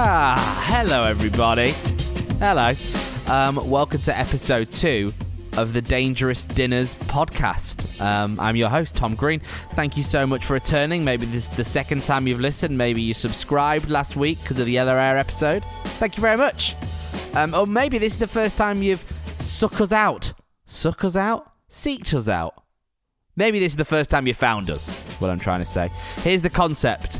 Ah, hello everybody. Hello. Um, welcome to episode two of the Dangerous Dinners podcast. Um, I'm your host, Tom Green. Thank you so much for returning. Maybe this is the second time you've listened. Maybe you subscribed last week because of the Ella Eyre episode. Thank you very much. Um, or maybe this is the first time you've suck us out. Suck us out? Seeked us out. Maybe this is the first time you found us. What I'm trying to say. Here's the concept.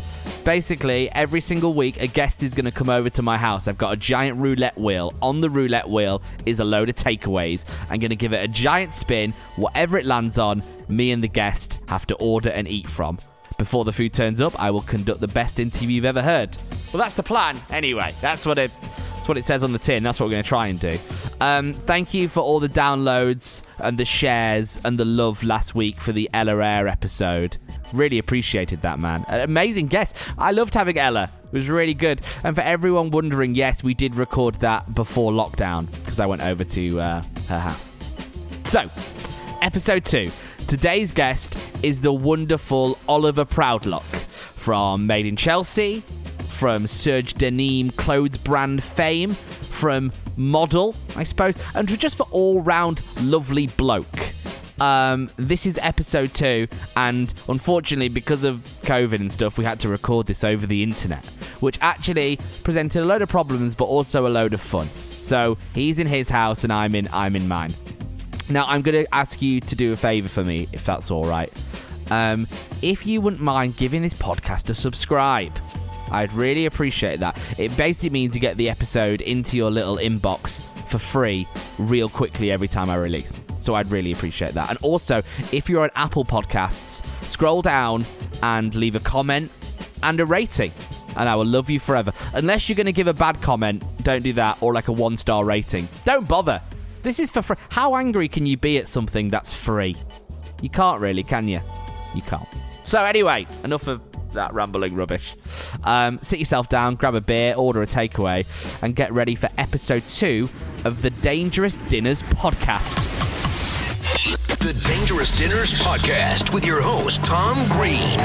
Basically, every single week, a guest is going to come over to my house. I've got a giant roulette wheel. On the roulette wheel is a load of takeaways. I'm going to give it a giant spin. Whatever it lands on, me and the guest have to order and eat from. Before the food turns up, I will conduct the best interview you've ever heard. Well, that's the plan. Anyway, that's what it. That's what it says on the tin. That's what we're going to try and do. Um, thank you for all the downloads and the shares and the love last week for the Eyre episode. Really appreciated that, man. An amazing guest. I loved having Ella. It was really good. And for everyone wondering, yes, we did record that before lockdown because I went over to uh, her house. So, episode two. Today's guest is the wonderful Oliver Proudlock from Made in Chelsea, from Serge Denim clothes brand fame, from model, I suppose, and just for all round lovely bloke. Um, this is episode two, and unfortunately, because of COVID and stuff, we had to record this over the internet, which actually presented a load of problems, but also a load of fun. So he's in his house, and I'm in I'm in mine. Now, I'm going to ask you to do a favour for me, if that's all right. Um, if you wouldn't mind giving this podcast a subscribe, I'd really appreciate that. It basically means you get the episode into your little inbox for free real quickly every time I release. So I'd really appreciate that. And also, if you're on Apple Podcasts, scroll down and leave a comment and a rating. And I will love you forever. Unless you're going to give a bad comment, don't do that, or like a one star rating. Don't bother. This is for free. How angry can you be at something that's free? You can't really, can you? You can't. So, anyway, enough of that rambling rubbish. Um, sit yourself down, grab a beer, order a takeaway, and get ready for episode two of the Dangerous Dinners podcast. The Dangerous Dinners Podcast with your host, Tom Green.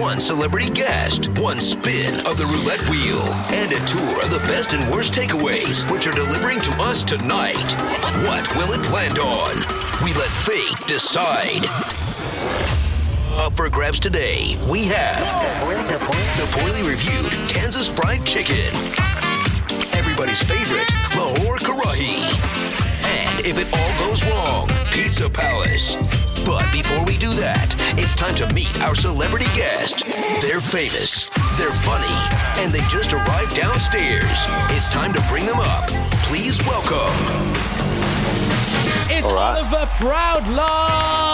One celebrity guest, one spin of the roulette wheel, and a tour of the best and worst takeaways, which are delivering to us tonight. What will it land on? We let fate decide. Up for grabs today, we have the poorly reviewed Kansas Fried Chicken, everybody's favorite Lahore Karahi, and if it all goes wrong, Pizza Palace. But before we do that, it's time to meet our celebrity guest. They're famous, they're funny, and they just arrived downstairs. It's time to bring them up. Please welcome. It's Oliver Proudlock!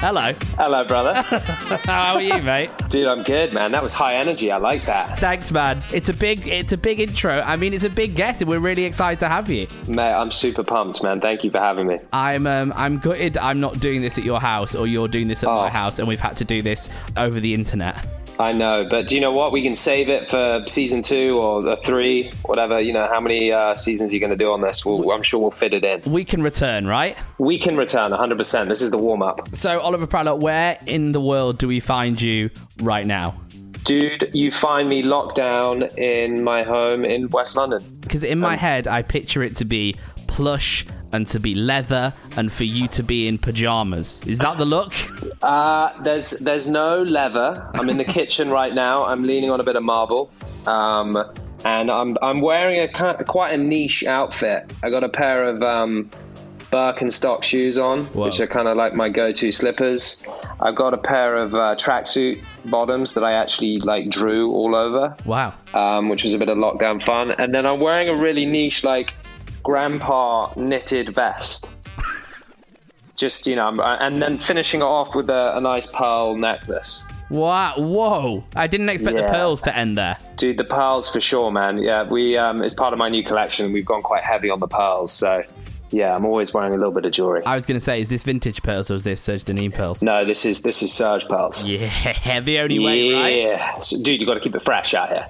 Hello. Hello, brother. How are you, mate? Dude, I'm good, man. That was high energy. I like that. Thanks, man. It's a big, it's a big intro. I mean, it's a big guest, and we're really excited to have you. Mate, I'm super pumped, man. Thank you for having me. I'm, um, I'm gutted. I'm not doing this at your house, or you're doing this at Oh. my house, and we've had to do this over the internet. I know, but do you know what? We can save it for season two or the three, whatever. You know, how many uh, seasons you're going to do on this? We'll, I'm sure we'll fit it in. We can return, right? We can return 100%. This is the warm up. So, Oliver Proudlock, where in the world do we find you right now? Dude, you find me locked down in my home in West London. Because in my head, I picture it to be plush and to be leather, and for you to be in pajamas. Is that the look? Uh, there's there's no leather. I'm in the kitchen right now. I'm leaning on a bit of marble, um, and I'm I'm wearing a quite a niche outfit. I got a pair of um, Birkenstock shoes on, Whoa. which are kind of like my go-to slippers. I've got a pair of uh, tracksuit bottoms that I actually like drew all over, Wow. um, which was a bit of lockdown fun. And then I'm wearing a really niche like grandpa knitted vest. Just you know, and then finishing it off with a, a nice pearl necklace. Wow. Whoa. I didn't expect the pearls to end there. Dude, the pearls for sure, man. Yeah, we um, it's part of my new collection. We've gone quite heavy on the pearls, so yeah, I'm always wearing a little bit of jewelry. I was going to say, is this vintage pearls or is this Serge Denim pearls? no, this is this is Serge pearls. Yeah, the only way, right? Yeah, So, dude, you got to keep it fresh out here.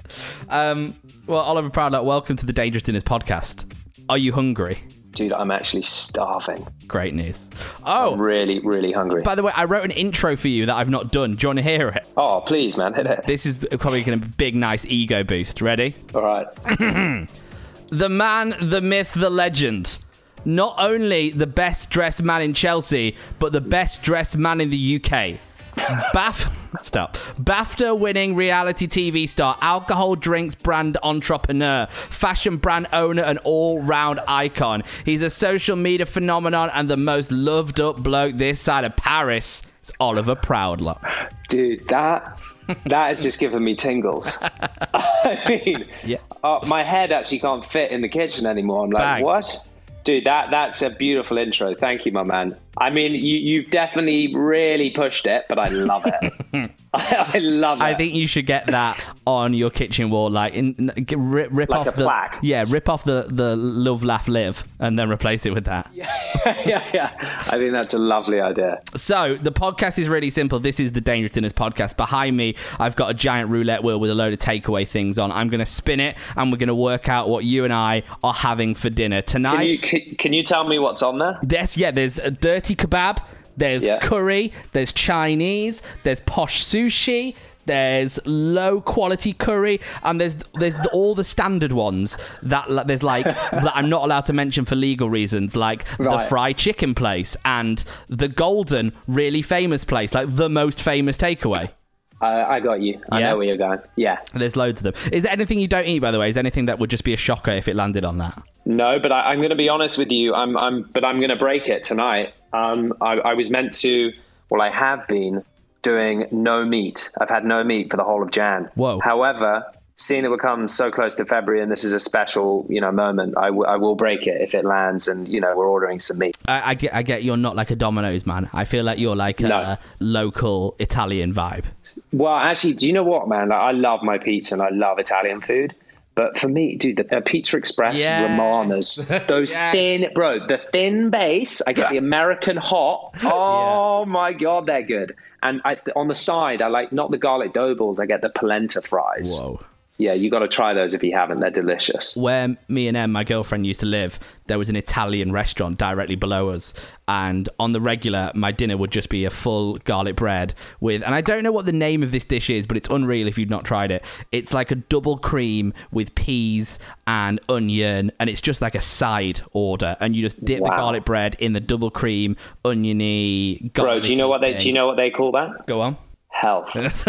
Um, well, Oliver Proudlock, welcome to the Dangerous Dinners podcast. Are you hungry? Dude, I'm actually starving. Great news. Oh, I'm Really, really hungry. by the way, I wrote an intro for you that I've not done. Do you want to hear it? oh, please, man, hit it. This is probably going to be a big, nice ego boost. Ready? All right. The man, the myth, the legend. Not only the best dressed man in Chelsea, but the best dressed man in the UK. Baf- Stop. BAFTA winning reality TV star, alcohol drinks brand entrepreneur, fashion brand owner, and all round icon. He's a social media phenomenon and the most loved up bloke this side of Paris. It's Oliver Proudlock. Dude, that that has just given me tingles. I mean, Yeah. uh, my head actually can't fit in the kitchen anymore. I'm like, Bang. what? Dude, that that's a beautiful intro. Thank you, my man. I mean, you you've definitely really pushed it, but I love it. I, I love it. I think you should get that on your kitchen wall, like in, n- g- rip, rip Like off the plaque. yeah, rip off the the love, laugh, live, and then replace it with that. yeah, yeah. I think that's a lovely idea. So the podcast is really simple. This is the Dangerous Dinners podcast. Behind me, I've got a giant roulette wheel with a load of takeaway things on. I'm going to spin it, and we're going to work out what you and I are having for dinner Can tonight. you can, can you tell me what's on there? There's yeah, there's a dirty kebab, there's Yeah. curry, there's Chinese, there's posh sushi, there's low quality curry, and there's there's the, all the standard ones that there's like that I'm not allowed to mention for legal reasons, like the fried chicken place and the golden really famous place, like the most famous takeaway. I, I got you. I Yeah? know where you're going. Yeah. There's loads of them. Is there anything you don't eat, by the way? Is there anything that would just be a shocker if it landed on that? No, but I, I'm going to be honest with you. I'm, I'm, but I'm going to break it tonight. Um, I, I was meant to. Well, I have been doing no meat. I've had no meat for the whole of Jan. Whoa. However, seeing that we're coming so close to February and this is a special, you know, moment, I, w- I will break it if it lands and you know we're ordering some meat. I, I get, I get. You're not like a Domino's man. I feel like you're like a local Italian vibe. Well, actually, do you know what, man? Like, I love my pizza and I love Italian food. But for me, dude, the uh, Pizza Express Yes. Romanas, those Yes. thin, bro, the thin base. I get the American hot. Oh my god, they're good. And I, on the side, I like not the garlic dough balls. I get the polenta fries. Whoa. Yeah, you got to try those if you haven't. They're delicious. Where me and Em, my girlfriend, used to live, there was an Italian restaurant directly below us. And on the regular, my dinner would just be a full garlic bread with, and I don't know what the name of this dish is, but it's unreal if you've not tried it. It's like a double cream with peas and onion, and it's just like a side order. And you just dip the garlic bread in the double cream, oniony, Bro, do you know what they do you know what they call that? Go on. Health.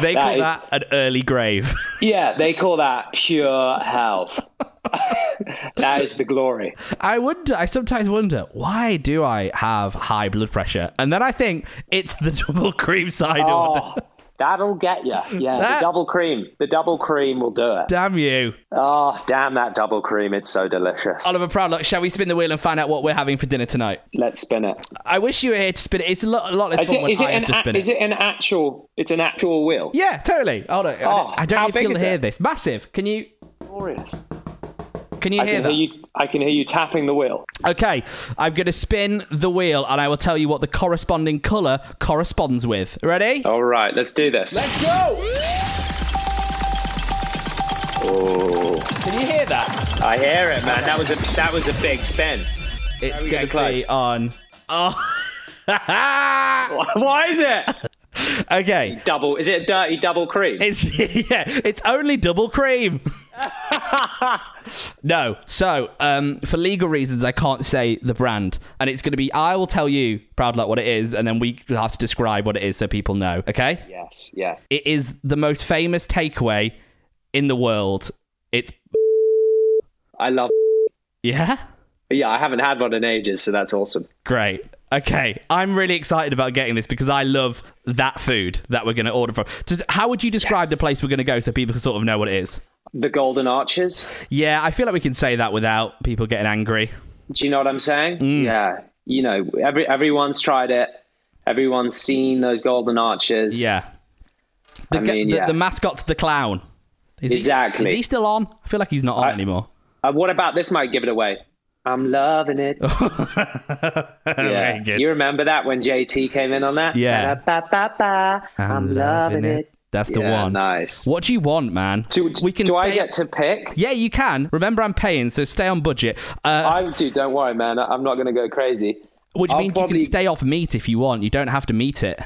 They call is- that an early grave. yeah, they call that pure health. that is the glory. I wonder. I sometimes wonder why do I have high blood pressure, and then I think it's the double cream side order. Oh, that'll get you. Yeah, That- the double cream. The double cream will do it. Damn you, Oh, damn that double cream. It's so delicious. Oliver Proudlock. Shall we spin the wheel and find out what we're having for dinner tonight? Let's spin it. I wish you were here to spin it. It's a lot, a lot less Is fun it, when is it have an to a- spin is it. it an actual it's an actual wheel? Yeah, totally. Hold on. I Oh, don't- I don't how know if you'll hear it? this. Massive. Can you? Glorious. Can you I hear can that? hear you I can hear you tapping the wheel. Okay, I'm going to spin the wheel, and I will tell you what the corresponding color corresponds with. Ready? All right, let's do this. Let's go. Oh, Can you hear that? I hear it, man. That was a that was a big spin. It's going to be on. Oh. Why is it okay. double? Is it a dirty double cream? It's yeah, it's only double cream. no, so um, for legal reasons, I can't say the brand, and it's going to be. I will tell you, Proudlock, what it is, and then we have to describe what it is so people know. Okay, yes. Yeah. it is the most famous takeaway in the world. It's I love. yeah. yeah, I haven't had one in ages, so that's awesome. Great. Okay, I'm really excited about getting this because I love that food that we're going to order from. So how would you describe Yes. the place we're going to go so people can sort of know what it is? The Golden Arches. Yeah, I feel like we can say that without people getting angry. Do you know what I'm saying? Mm. Yeah. You know, every everyone's tried it. Everyone's seen those Golden Arches. Yeah. The, I mean, the, yeah. the mascot's the clown. Is he- Exactly. is he still on? I feel like he's not on I- anymore. Uh, what about this? Might give it away. I'm loving it. Yeah. You remember that when JT came in on that? Yeah. Ba-da-ba-ba-ba. I'm, loving it. That's the Yeah, one. Nice. What do you want, man? Do, we can do I get to pick? Yeah, you can. Remember, I'm paying, so stay on budget. Uh, I do. Don't worry, man. I'm not going to go crazy. which I'll means you can stay off meat if you want. You don't have to meet it.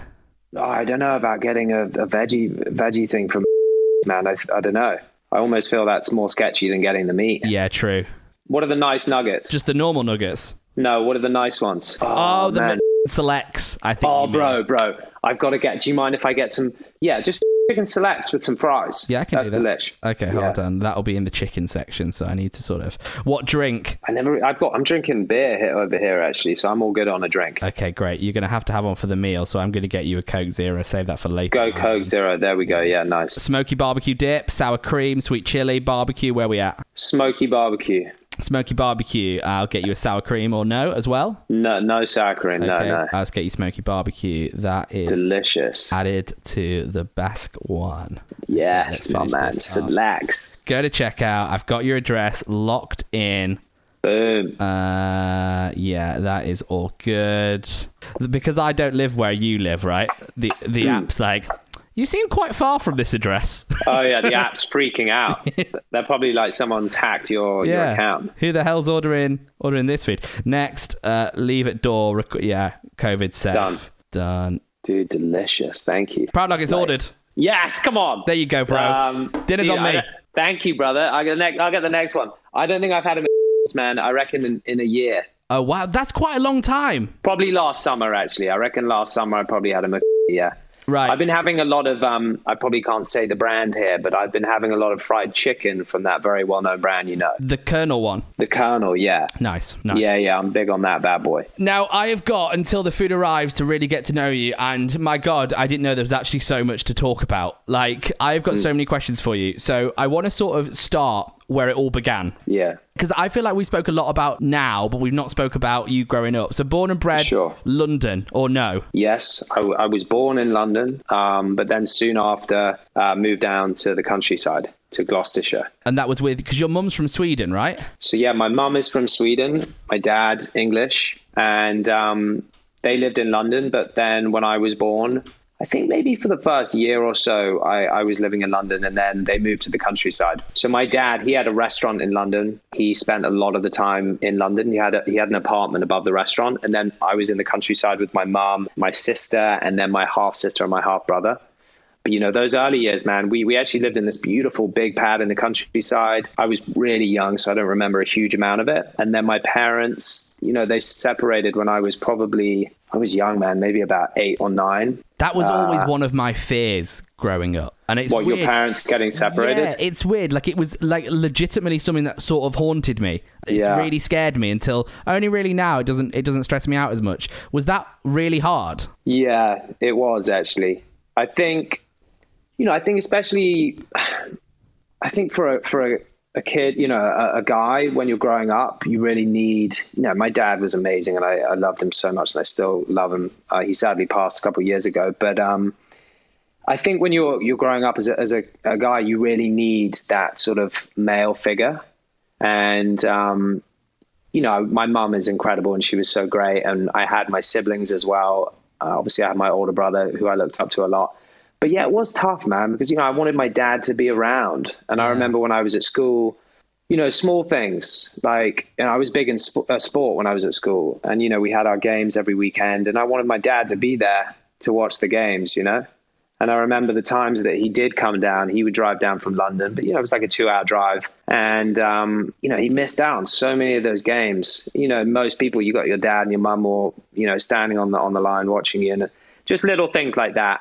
Oh, I don't know about getting a, a veggie veggie thing from man. I, I don't know. I almost feel that's more sketchy than getting the meat. Yeah, true. What are the nice nuggets? Just the normal nuggets. no. What are the nice ones? Oh, oh the man. selects. I think. Oh, bro, bro. I've got to get. Do you mind if I get some? Yeah, just chicken selects with some fries. Yeah, I can That's do that. delish. Okay, Yeah. hold on. That'll be in the chicken section, so I need to sort of. What drink? I never. I've got. I'm drinking beer here, over here actually, so I'm all good on a drink. Okay, great. You're gonna have to have one for the meal, so I'm gonna get you a Coke Zero. Save that for later. Go Coke Zero. There we go. Yeah, nice. Smoky barbecue dip, sour cream, sweet chili, barbecue. Where we at? Smoky barbecue. Smoky barbecue. I'll get you a sour cream or no as well. No, no sour cream. No, okay, no. I'll just get you smoky barbecue. That is Delicious. added to the Basque one. Yes, my man. Selects. Go to checkout. I've got your address locked in. Boom. Uh, yeah, that is all good. Because I don't live where you live, right? The the Hmm. app's like, you seem quite far from this address. Oh yeah, the app's freaking out. They're probably like someone's hacked your, your account. Who the hell's ordering ordering this food? Next, uh, leave at door. Rec- yeah, COVID safe. Done. Done. Dude, delicious. Thank you. Proudlock it's ordered. Yes, come on. There you go, bro. Um, Dinner's dude, on me. Thank you, brother. I get the next. I'll get the next one. I don't think I've had a man. I reckon in, in a year. Oh wow, that's quite a long time. Probably last summer, actually. I reckon last summer I probably had a yeah. Right. I've been having a lot of um. I probably can't say the brand here, but I've been having a lot of fried chicken from that very well-known brand. You know, the Colonel one. the Colonel. Yeah. Nice. Nice. Yeah, yeah. I'm big on that bad boy. Now, I have got until the food arrives to really get to know you, and my God, I didn't know there was actually so much to talk about. Like, I've got so many questions for you. So, I want to sort of start where it all began. Yeah. Because I feel like we spoke a lot about now, but we've not spoke about you growing up. So, born and bred Sure. London, or no? Yes, I was born in London, um, but then soon after uh, moved down to the countryside to Gloucestershire. And that was with, because your mum's from Sweden, right? So yeah, my mum is from Sweden, my dad English, and um, they lived in London. But then when I was born, I think maybe for the first year or so, I, I was living in London, and then they moved to the countryside. So my dad, he had a restaurant in London. He spent a lot of the time in London. He had a, he had an apartment above the restaurant, and then I was in the countryside with my mum, my sister, and then my half sister and my half brother. But you know, those early years, man, we, we actually lived in this beautiful big pad in the countryside. I was really young, so I don't remember a huge amount of it. And then my parents, you know, they separated when I was probably, I was young, man, maybe about eight or nine. That was always uh, one of my fears growing up. And it's What, weird. your parents getting separated? Yeah, it's weird. Like it was like legitimately something that sort of haunted me. It's Yeah. really scared me until only really now it doesn't it doesn't stress me out as much. Was that really hard? Yeah, it was actually. I think, you know, I think especially, I think for a for a, a kid, you know, a, a guy when you're growing up, you really need. You know, my dad was amazing, and I, I loved him so much, and I still love him. Uh, he sadly passed a couple of years ago, but um, I think when you're you're growing up as a as a, a guy, you really need that sort of male figure, and um, you know, my mum is incredible and she was so great. And I had my siblings as well. Uh, obviously, I had my older brother who I looked up to a lot. But yeah, it was tough, man, because, you know, I wanted my dad to be around. And I remember when I was at school, you know, small things like, and I was big in sp- uh, sport when I was at school. And, you know, we had our games every weekend. And I wanted my dad to be there to watch the games, you know? And I remember the times that he did come down, he would drive down from London, but you know, it was like a two hour drive. And, um, you know, he missed out on so many of those games. You know, most people, you got your dad and your mum or, you know, standing on the, on the line watching you and just little things like that.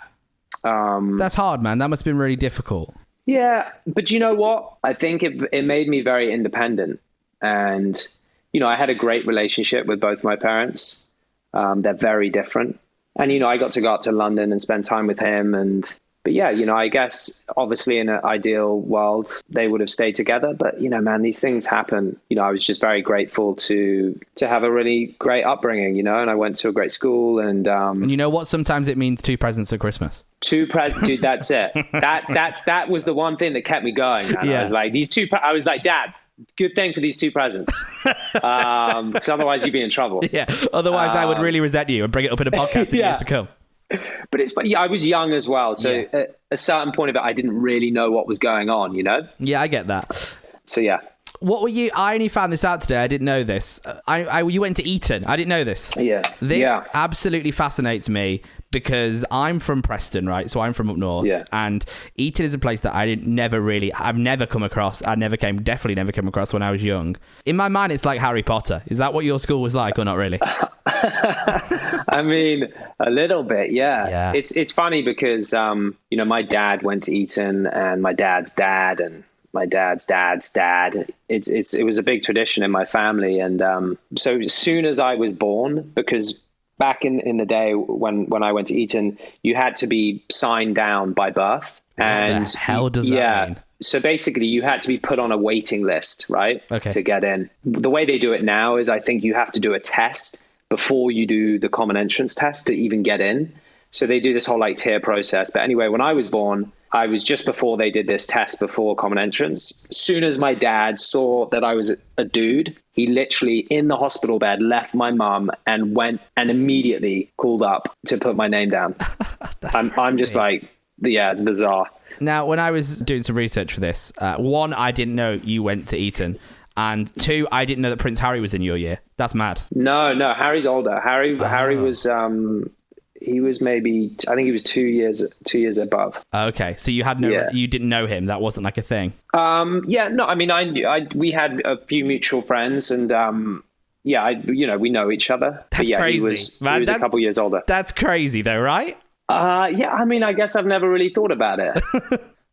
Um, That's hard, man. That must have been really difficult. yeah, but you know what? I think it it made me very independent, and you know, I had a great relationship with both my parents. Um, they're very different. And, you know, I got to go up to London and spend time with him. And, but yeah, you know, I guess obviously in an ideal world, they would have stayed together. But, you know, man, these things happen. You know, I was just very grateful to, to have a really great upbringing, you know, and I went to a great school and, um, And you know what? Sometimes it means two presents at Christmas. two presents, dude, that's it. That, that's, that was the one thing that kept me going. Man. Yeah. I was like, these two, pre- I was like, dad, good thing for these two presents. Um, cause otherwise you'd be in trouble. Yeah. Otherwise, I would really resent you and bring it up in a podcast Yeah. years to come. But it's, but yeah, I was young as well. So Yeah. at a certain point of it, I didn't really know what was going on, you know? Yeah, I get that. So yeah. What were you? I only found this out today. I didn't know this. Uh, I, I you went to Eton. I didn't know this. Yeah. This yeah. absolutely fascinates me because I'm from Preston, right? So I'm from up north. Yeah. And Eton is a place that I didn't never really I've never come across. I never came definitely never came across when I was young. In my mind it's like Harry Potter. Is that what your school was like or not really? I mean, a little bit, yeah. Yeah. It's it's funny because um, you know, my dad went to Eton and my dad's dad and my dad's dad's dad. It's it's it was a big tradition in my family and um so as soon as I was born because back in, in the day when when I went to Eton, you had to be signed down by birth. And hell does that yeah, mean? So basically, you had to be put on a waiting list, right? Okay. To get in. The way they do it now is I think you have to do a test before you do the common entrance test to even get in. So they do this whole like tier process. But anyway, when I was born, I was just before they did this test before common entrance. Soon as my dad saw that I was a, dude, he literally in the hospital bed left my mum and went and immediately called up to put my name down. I'm, I'm just like, yeah, it's bizarre. Now, when I was doing some research for this, uh, one, I didn't know you went to Eton, and two, I didn't know that Prince Harry was in your year. That's mad. No, no, Harry's older. Harry, Harry Oh. was, um, he was maybe, I think he was two years, two years above. Okay, so you had no, Yeah. you didn't know him. That wasn't like a thing. Um, yeah, no, I mean, I, I, we had a few mutual friends, and um, yeah, I, you know, we know each other. That's but yeah, crazy, he was, man. he was a couple years older. That's crazy, though, right? Uh, yeah, I mean, I guess I've never really thought about it.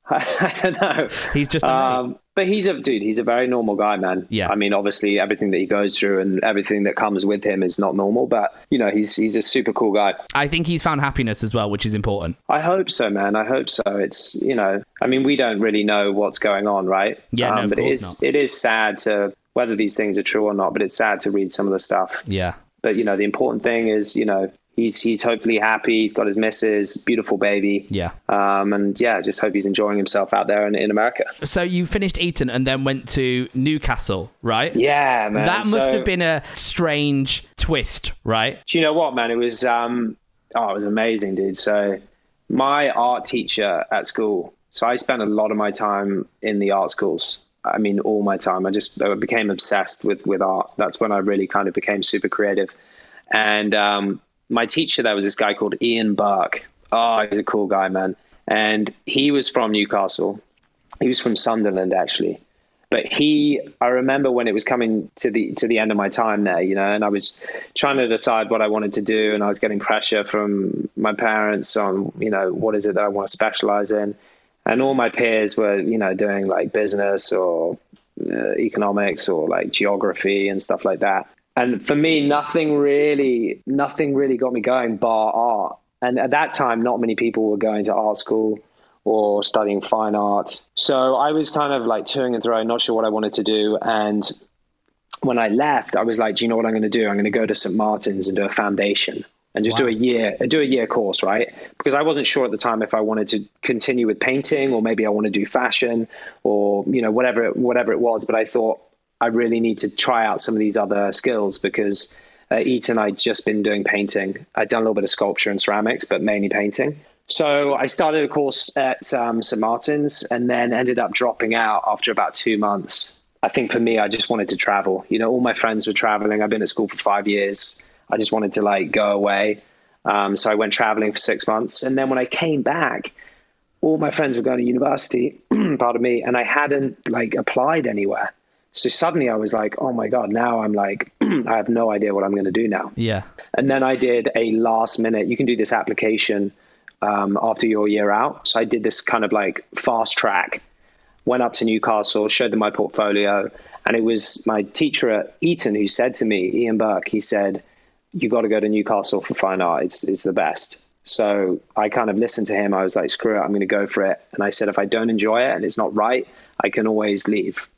I, I don't know. He's just. Um, but he's a dude. He's a very normal guy, man. Yeah. I mean, obviously, everything that he goes through and everything that comes with him is not normal. But you know, he's he's a super cool guy. I think he's found happiness as well, which is important. I hope so, man. I hope so. It's you know, I mean, we don't really know what's going on, right? Yeah, no, um, of but it is not. it is sad to whether these things are true or not. But it's sad to read some of the stuff. Yeah. But you know, the important thing is you know he's he's hopefully happy. He's got his missus, beautiful baby. Yeah. Um, and yeah, just hope he's enjoying himself out there in, in America. So you finished Eton and then went to Newcastle, right? Yeah, man. That must So- have been a strange twist, right? Do you know what, man? It was um oh, it was amazing, dude. So my art teacher at school. So I spent a lot of my time in the art schools. I mean, all my time. I just I became obsessed with with art. That's when I really kind of became super creative. And um, my teacher there was this guy called Ian Burke. Oh, he's a cool guy, man. And he was from Newcastle. He was from Sunderland, actually but he i remember when it was coming to the to the end of my time there you know and i was trying to decide what i wanted to do and i was getting pressure from my parents on you know what is it that i want to specialize in and all my peers were you know doing like business or uh, economics or like geography and stuff like that and for me nothing really nothing really got me going bar art and at that time not many people were going to art school or studying fine arts. So I was kind of like toing and throwing, not sure what I wanted to do. And when I left, I was like, do you know what I'm going to do? I'm going to go to St. Martin's and do a foundation and just do a year, do a year course, right? Because I wasn't sure at the time if I wanted to continue with painting or maybe I want to do fashion or, you know, whatever, whatever it was. But I thought I really need to try out some of these other skills because at Eton, I'd just been doing painting. I'd done a little bit of sculpture and ceramics, but mainly painting. So I started a course at um, St. Martin's and then ended up dropping out after about two months. I think for me, I just wanted to travel. You know, all my friends were traveling. I've been at school for five years. I just wanted to like go away. Um, so I went traveling for six months. And then when I came back, all my friends were going to university, pardon me, and I hadn't like applied anywhere. So suddenly I was like, oh my God, now I'm like, I have no idea what I'm going to do now. Yeah. And then I did a last minute, you can do this application um, after your year out. So I did this kind of like fast track went up to Newcastle, showed them my portfolio, and it was my teacher at Eton who said to me, Ian Burke, he said, "You got to go to Newcastle for fine art. It's it's the best." So I kind of listened to him. I was like, "Screw it, I'm going to go for it." And I said, "If I don't enjoy it and it's not right, I can always leave."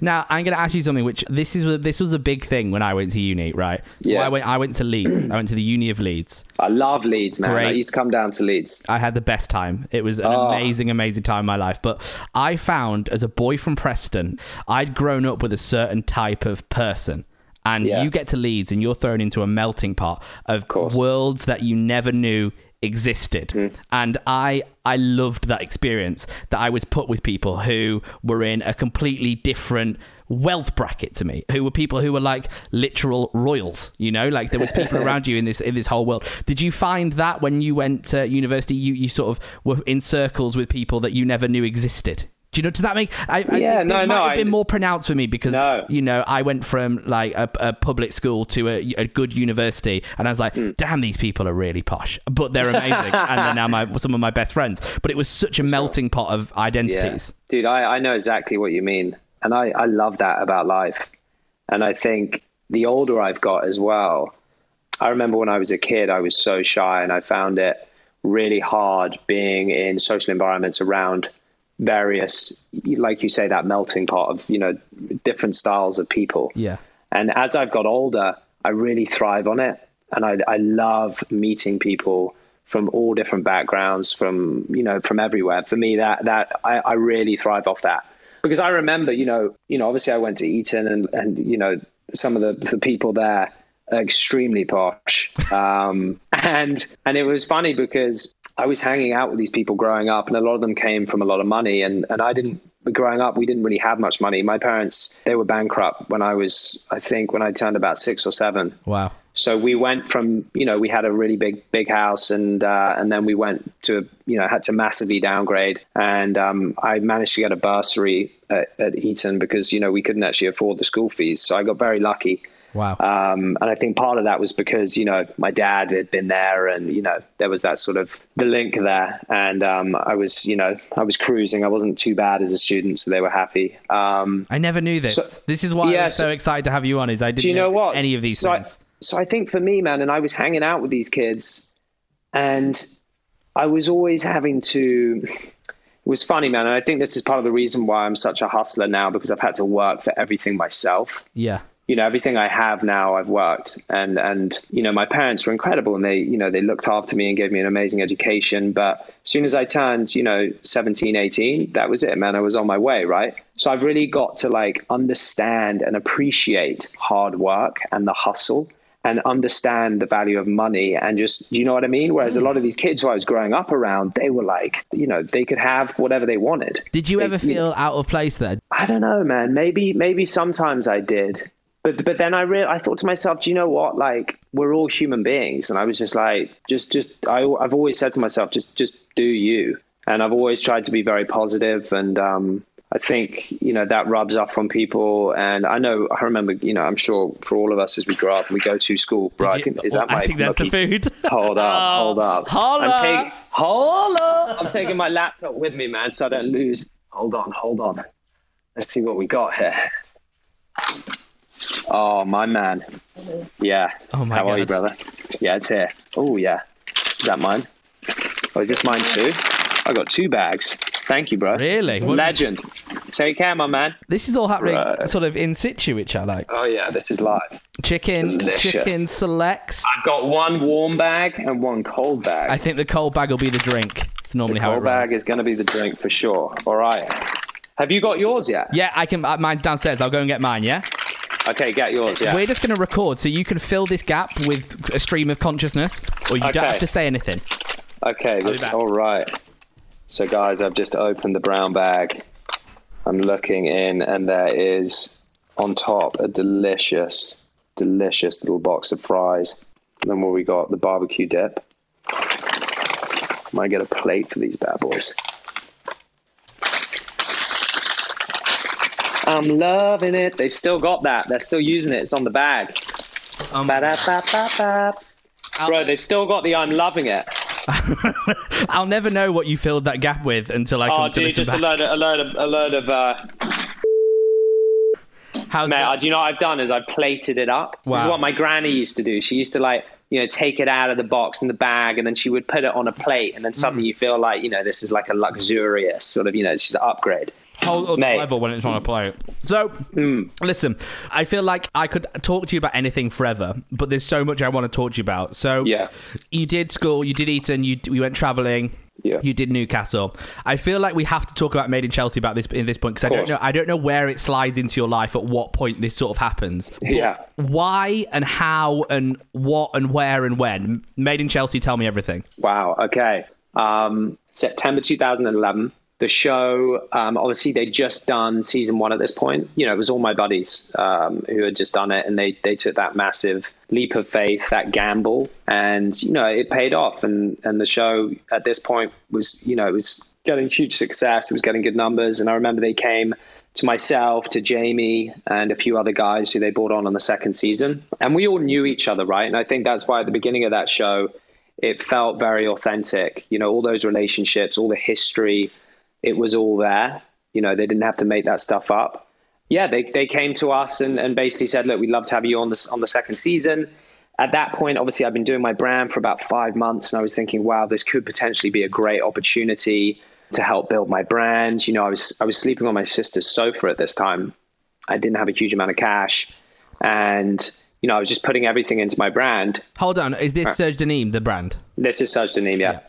Now I'm going to ask you something. Which this is this was a big thing when I went to uni, right? Yeah. I went I went to Leeds. I went to the Uni of Leeds. I love Leeds, man. I used to come down to Leeds. I had the best time. It was an Oh. amazing, amazing time in my life. But I found as a boy from Preston, I'd grown up with a certain type of person. And Yeah. you get to Leeds and you're thrown into a melting pot of worlds that you never knew existed. Mm. And I I loved that experience that I was put with people who were in a completely different wealth bracket to me who were people who were like literal royals you know like there was people around you in this in this whole world did you find that when you went to university you, you sort of were in circles with people that you never knew existed do you know? Does that make? I, I Yeah, no, this no, might have I- been more pronounced for me because No. you know I went from like a, a public school to a, a good university, and I was like, Hmm. damn, these people are really posh, but they're amazing, and they're now my some of my best friends. But it was such a melting pot of identities. Dude, I, I know exactly what you mean. And I, I love that about life. And I think the older I've got as well, I remember when I was a kid, I was so shy and I found it really hard being in social environments around various, like you say, that melting pot of, you know, different styles of people. Yeah. And as I've got older, I really thrive on it. And I, I love meeting people from all different backgrounds, from, you know, from everywhere. For me, that, that I, I really thrive off that because I remember, you know, you know, obviously I went to Eton and, and, you know, some of the, the people there extremely posh. Um, and, and it was funny because I was hanging out with these people growing up and a lot of them came from a lot of money and, and I didn't, growing up, we didn't really have much money. My parents, they were bankrupt when I was, I think when I turned about six or seven. Wow. So we went from, you know, we had a really big, big house, and uh, and then we went to, you know, had to massively downgrade, and um, I managed to get a bursary at, at Eton because you know we couldn't actually afford the school fees, so I got very lucky. Wow. Um, and I think part of that was because you know my dad had been there, and you know there was that sort of the link there, and um, I was, you know, I was cruising. I wasn't too bad as a student, so they were happy. Um, I never knew this. so- this is why I yeah, was so so- excited to have you on. Is I didn't do you know what any of these so things. I, so I think for me, man, and I was hanging out with these kids, and I was always having to. It was funny, man, and I think this is part of the reason why I'm such a hustler now because I've had to work for everything myself. yeah. You know, everything I have now, I've worked, and and you know, my parents were incredible, and they, you know, they looked after me and gave me an amazing education. But as soon as I turned, you know, 17, 18, that was it, man. I was on my way, right? So I've really got to like understand and appreciate hard work and the hustle and understand the value of money and just you know what I mean? Whereas a mm. lot of these kids who I was growing up around, they were like, you know, they could have whatever they wanted. Did you They- ever feel out of place then I don't know, man. Maybe maybe sometimes I did. But but then I real I thought to myself, do you know what? Like we're all human beings, and I was just like, just just I I've always said to myself, just just do you. And I've always tried to be very positive, and um, I think you know that rubs off on people. And I know I remember, you know, I'm sure for all of us as we grow up, we go to school. Bro, I think is that I my think that's the food. Hold up, hold up. Holla. I'm taking hold up. I'm taking my laptop with me, man, so I don't lose. Hold on, hold on. Let's see what we got here. Oh, my man. Yeah. Oh, my How are you, brother? Yeah, it's here. Oh, yeah. Is that mine? Oh, is this mine too? I got two bags. Thank you, bro. Really? What- Legend. Take care, my man. This is all happening Right. sort of in situ, which I like. Oh yeah, this is live. Chicken, Delicious. chicken selects. I've got one warm bag and one cold bag. I think the cold bag will be the drink. It's normally how it cold bag is going to be the drink for sure. All right. Have you got yours yet? Yeah, I can. Uh, mine's downstairs. I'll go and get mine. Yeah. Okay, get yours. Yeah. We're just going to record, so you can fill this gap with a stream of consciousness, or you don't have to say anything. Okay, this, all right. So, guys, I've just opened the brown bag. I'm looking in, and there is on top a delicious, delicious little box of fries. And then what we got? The barbecue dip. I Might get a plate for these bad boys. I'm loving it. They've still got that. They're still using it. It's on the bag. Um. Bro, they've still got the I'm loving it. I'll never know what you filled that gap with until I come Oh, to dude, listen just back. a load of a load of a load of. Uh, How's mate, that? do you know what I've done? Is I've plated it up. Wow. This is what my granny used to do. She used to like you know take it out of the box in the bag, and then she would put it on a plate, and then Mm. suddenly you feel like you know this is like a luxurious sort of you know she's an upgrade. Whole other Mate. level when it's on a plate. So, listen, I feel like I could talk to you about anything forever, but there's so much I want to talk to you about. So, Yeah. you did school, you did Eton, you we went traveling. Yeah. You did Newcastle. I feel like we have to talk about Made in Chelsea about this in this point because I don't know. I don't know where it slides into your life at what point this sort of happens. Yeah. Why and how and what and where and when Made in Chelsea? Tell me everything. Wow. Okay. Um, September 2011. The show, um, obviously, they'd just done season one at this point. You know, it was all my buddies um, who had just done it, and they they took that massive leap of faith, that gamble, and you know, it paid off. And and the show at this point was, you know, it was getting huge success. It was getting good numbers, and I remember they came to myself, to Jamie, and a few other guys who they brought on on the second season, and we all knew each other, right? And I think that's why at the beginning of that show it felt very authentic. You know, all those relationships, all the history, it was all there. You know, they didn't have to make that stuff up. Yeah, they, they came to us and, and basically said, look, we'd love to have you on this on the second season. At that point, obviously, I've been doing my brand for about five months, and I was thinking, wow, this could potentially be a great opportunity to help build my brand. You know, I was I was sleeping on my sister's sofa at this time. I didn't have a huge amount of cash, and you know, I was just putting everything into my brand. Hold on, is this Serge Denim the brand? This is Serge Denim, yeah.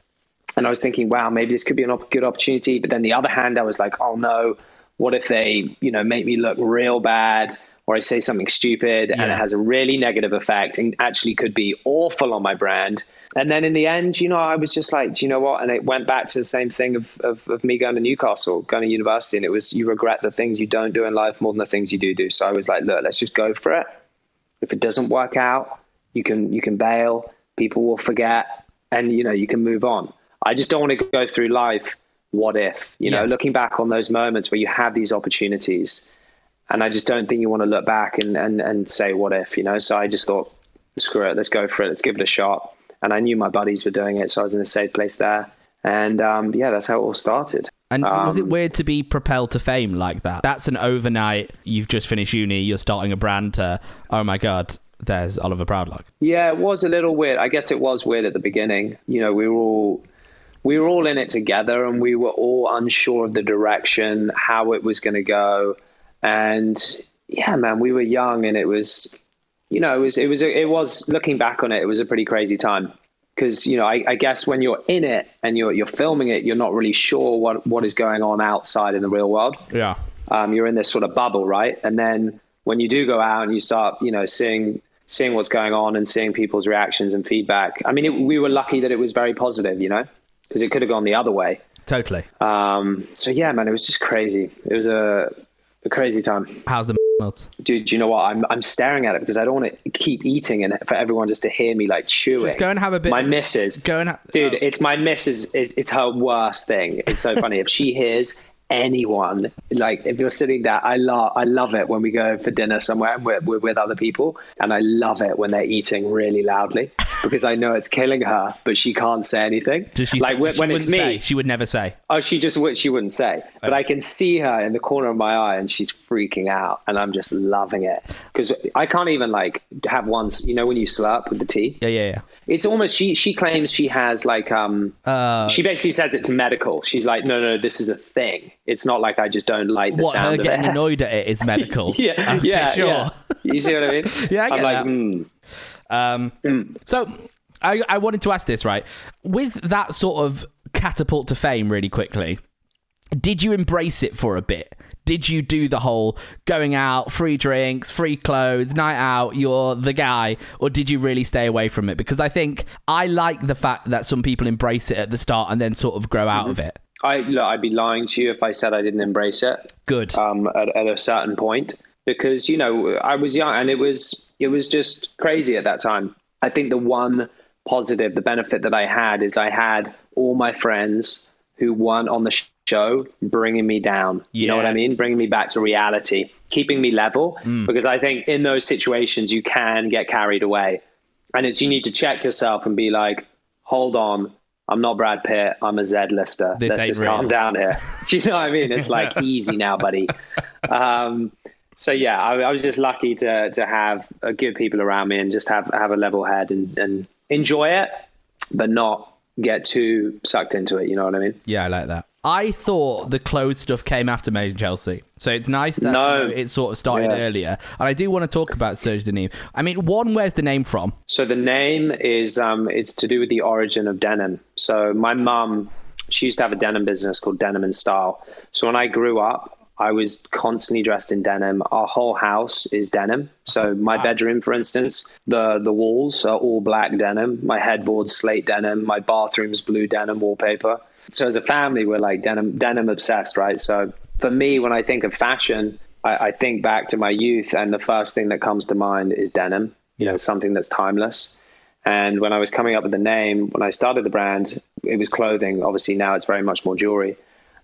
And I was thinking, wow, maybe this could be a good opportunity. But then the other hand, I was like, oh no, what if they, you know, make me look real bad or I say something stupid and it has a really negative effect and actually could be awful on my brand. And then in the end, you know, I was just like, do you know what? And it went back to the same thing of, of, of me going to Newcastle, going to university. And it was, you regret the things you don't do in life more than the things you do do. So I was like, look, let's just go for it. If it doesn't work out, you can you can bail. People will forget, and you know you can move on. I just don't want to go through life. What if you know? Yes. Looking back on those moments where you have these opportunities, and I just don't think you want to look back and and and say what if you know. So I just thought, screw it, let's go for it, let's give it a shot. And I knew my buddies were doing it, so I was in a safe place there. And um, yeah, that's how it all started. And was it Um, weird to be propelled to fame like that? That's an overnight. You've just finished uni. You're starting a brand. To oh my god, there's Oliver Proudlock. Yeah, it was a little weird. I guess it was weird at the beginning. You know, we were all we were all in it together, and we were all unsure of the direction, how it was going to go, and yeah, man, we were young, and it was, you know, it was it was it was looking back on it, it was a pretty crazy time because you know I, I guess when you're in it and you're you're filming it, you're not really sure what what is going on outside in the real world Yeah. um, you're in this sort of bubble, right? And then when you do go out and you start, you know, seeing seeing what's going on and seeing people's reactions and feedback. I mean, it, we were lucky that it was very positive, you know, because it could have gone the other way. Totally. Um, so yeah, man, it was just crazy. It was a, a crazy time. How's the notes? Dude, do you know what? I'm I'm staring at it because I don't want to keep eating and for everyone just to hear me like chewing. Just go and have a bit- My missus, Go and ha- dude, oh. it's my missus. Is it's her worst thing. It's so funny if she hears anyone like if you're sitting there i love i love it when we go for dinner somewhere and we're, we're with other people and i love it when they're eating really loudly because i know it's killing her but she can't say anything Does she like when, she when it's me say. She would never say. Oh, she just would. She wouldn't say, but I can see her in the corner of my eye, and she's freaking out, and I'm just loving it because I can't even like have once. You know, when you slurp with the tea, Yeah, yeah, yeah. it's almost. She she claims she has like um. Uh, she basically says it's medical. She's like, no, no, this is a thing. It's not like I just don't like the what her sound of getting it. annoyed at it is medical. yeah, Okay, yeah, sure. yeah. You see what I mean? Yeah, I I'm like, that. mm, Um, So I, I wanted to ask this, right? With that sort of catapult to fame really quickly, did you embrace it for a bit? Did you do the whole going out, free drinks, free clothes, night out, you're the guy, or did you really stay away from it? Because I think I like the fact that some people embrace it at the start and then sort of grow out of it. I look, I'd be lying to you if I said I didn't embrace it. Good. um, at, at a certain point because you know I was young and it was it was just crazy at that time. I think the one positive, the benefit that I had is I had all my friends who weren't on the show bringing me down. You know what I mean? Bringing me back to reality, keeping me level. Because I think in those situations you can get carried away, and it's you need to check yourself and be like, hold on. I'm not Brad Pitt. I'm a Z lister. This Let's just real. calm down here. Do you know what I mean? It's like easy now, buddy. Um, so yeah, I, I was just lucky to to have uh, good people around me and just have have a level head and, and enjoy it, but not get too sucked into it. You know what I mean? Yeah, I like that. I thought the clothes stuff came after Made in Chelsea, so it's nice that No. you know, it sort of started Yeah. earlier. And I do want to talk about Serge Denim. I mean, one, where's the name from? So the name is um, it's to do with the origin of denim. So my mum, she used to have a denim business called Denim and Style. So when I grew up, I was constantly dressed in denim. Our whole house is denim. So my bedroom, for instance, the the walls are all black denim. My headboard's slate denim. My bathroom's blue denim wallpaper. So as a family, we're like denim denim obsessed, right? So for me, when I think of fashion, I, I think back to my youth, and the first thing that comes to mind is denim. You know, something that's timeless. And when I was coming up with the name, when I started the brand, it was clothing. Obviously, now it's very much more jewelry.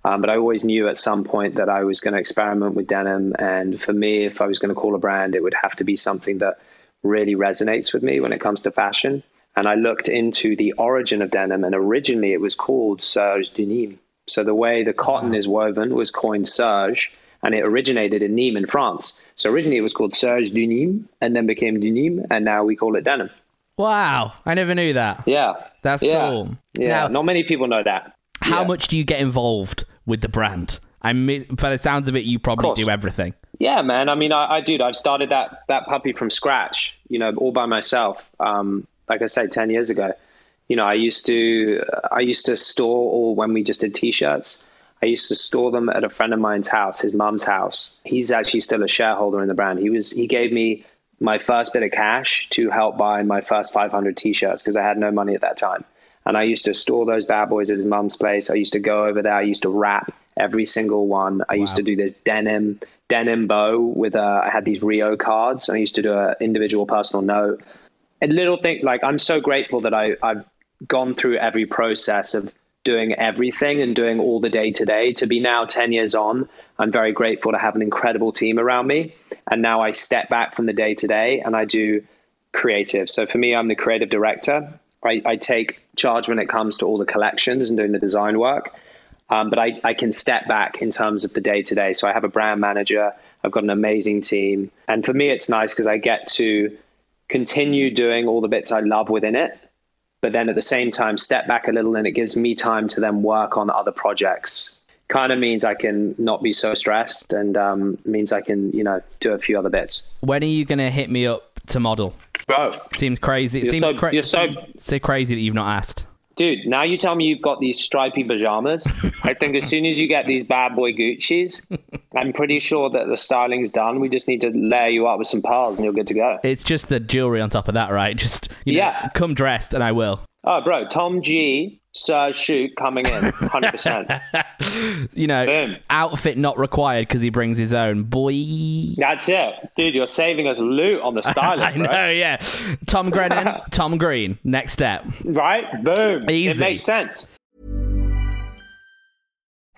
Um, but I always knew at some point that I was going to experiment with denim. And for me, if I was going to call a brand, it would have to be something that really resonates with me when it comes to fashion. And I looked into the origin of denim, and originally it was called serge du Nîmes. So the way the cotton is woven was coined serge, and it originated in Nîmes in France. So originally it was called serge du Nîmes, and then became du Nîmes, and now we call it denim. Wow, I never knew that. Yeah, That's yeah. cool. Yeah, Now- not many people know that. How Yeah. much do you get involved with the brand? I mean, by the sounds of it, you probably do everything. Yeah, man. I mean, I, I dude, I've started that that puppy from scratch. You know, all by myself. Um, like I say, ten years ago. You know, I used to I used to store all when we just did t-shirts. I used to store them at a friend of mine's house, his mum's house. He's actually still a shareholder in the brand. He was he gave me my first bit of cash to help buy my first 500 t-shirts because I had no money at that time. And I used to store those bad boys at his mum's place. I used to go over there. I used to wrap every single one. I used to do this denim denim bow with uh, I had these Rio cards. And I used to do an individual personal note. A little thing like I'm so grateful that I I've gone through every process of doing everything and doing all the day to day to be now 10 years on i'm very grateful to have an incredible team around me. And now i step back from the day to day and i do creative. So for me i'm the creative director. I, I take charge when it comes to all the collections and doing the design work. Um, but I, I can step back in terms of the day to day so i have a brand manager. I've got an amazing team. And for me it's nice because i get to continue doing all the bits i love within it but then at the same time step back a little and it gives me time to then work on other projects kind of means i can not be so stressed and um, means i can you know do a few other bits When are you going to hit me up to model? bro Seems crazy. It You're seems so- cra- you're so- seems so crazy that you've not asked. Dude now you tell me you've got these stripy pajamas i think as soon as you get these bad boy gucci's i'm pretty sure that the styling's done we just need to layer you up with some pearls and you're good to go It's just the jewelry on top of that, right? Just you know, Yeah. come dressed, and I will. oh bro tom g Sir Shoot coming in 100% You know, Boom. outfit not required because he brings his own. Boy, that's it dude you're saving us loot on the styling I know, bro. yeah. Tom Grennan, Tom Green. Next step. right boom Easy. it makes sense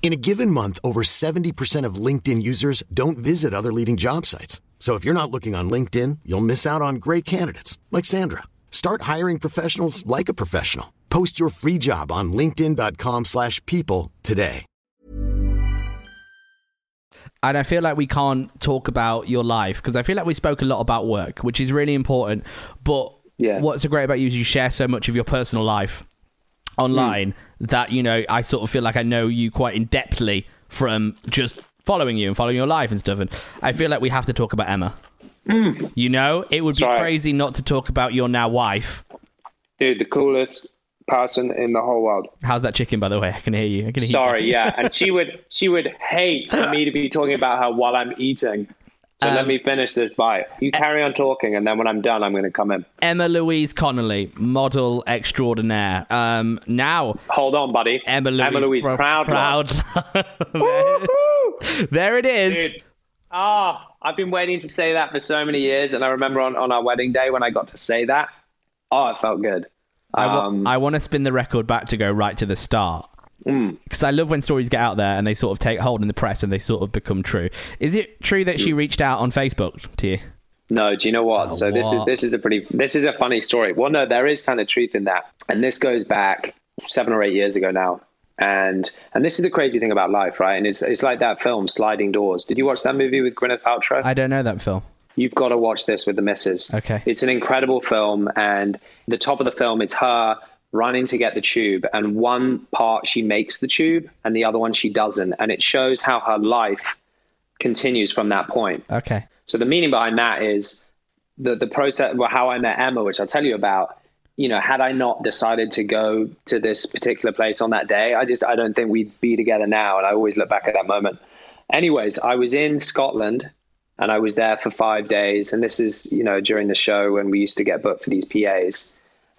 In a given month, over 70% of LinkedIn users don't visit other leading job sites. So if you're not looking on LinkedIn, you'll miss out on great candidates like Sandra. Start hiring professionals like a professional. Post your free job on linkedin.com/people slash people today. and I feel like we can't talk about your life because I feel like we spoke a lot about work, which is really important. But Yeah. what's so great about you is you share so much of your personal life online that you know I sort of feel like I know you quite in depthly from just following you and following your life and stuff. And I feel like we have to talk about Emma. Mm. You know, it would be crazy not to talk about your now wife. dude, the coolest, person in the whole world. How's that chicken, by the way? I can hear you. I can hear Sorry, you. yeah, and she would she would hate for me to be talking about her while I'm eating. So let Um, me finish this bite. You carry on talking, and then when I'm done, I'm going to come in. Emma Louise Connolly, model extraordinaire. Um, now Hold on, buddy. Emma Louise, Emma Louise Pro- proud. proud. There it is. Dude. Ah, I've been waiting to say that for so many years, and I remember on, on our wedding day when I got to say that. Oh, it felt good. I wa- Um, I want to spin the record back to go right to the start. Mm. Because I love when stories get out there and they sort of take hold in the press and they sort of become true. Is it true that she reached out on Facebook to you? No, do you know what? Oh, so this is this is a pretty this is a funny story. Well, no, there is kind of truth in that, and this goes back seven or eight years ago now. And and this is the crazy thing about life, right? And it's it's like that film Sliding Doors. Did you watch that movie with Gwyneth Paltrow? I don't know that film. You've got to watch this with the missus. Okay. It's an incredible film, and the top of the film, it's her running to get the tube, and one part she makes the tube, and the other one she doesn't, and it shows how her life continues from that point. Okay. So the meaning behind that is the the process, well, how I met Emma, which I'll tell you about. You know, had I not decided to go to this particular place on that day, I just I don't think we'd be together now. And I always look back at that moment. Anyways, I was in Scotland and I was there for five days. And this is you know during the show when we used to get booked for these PAs.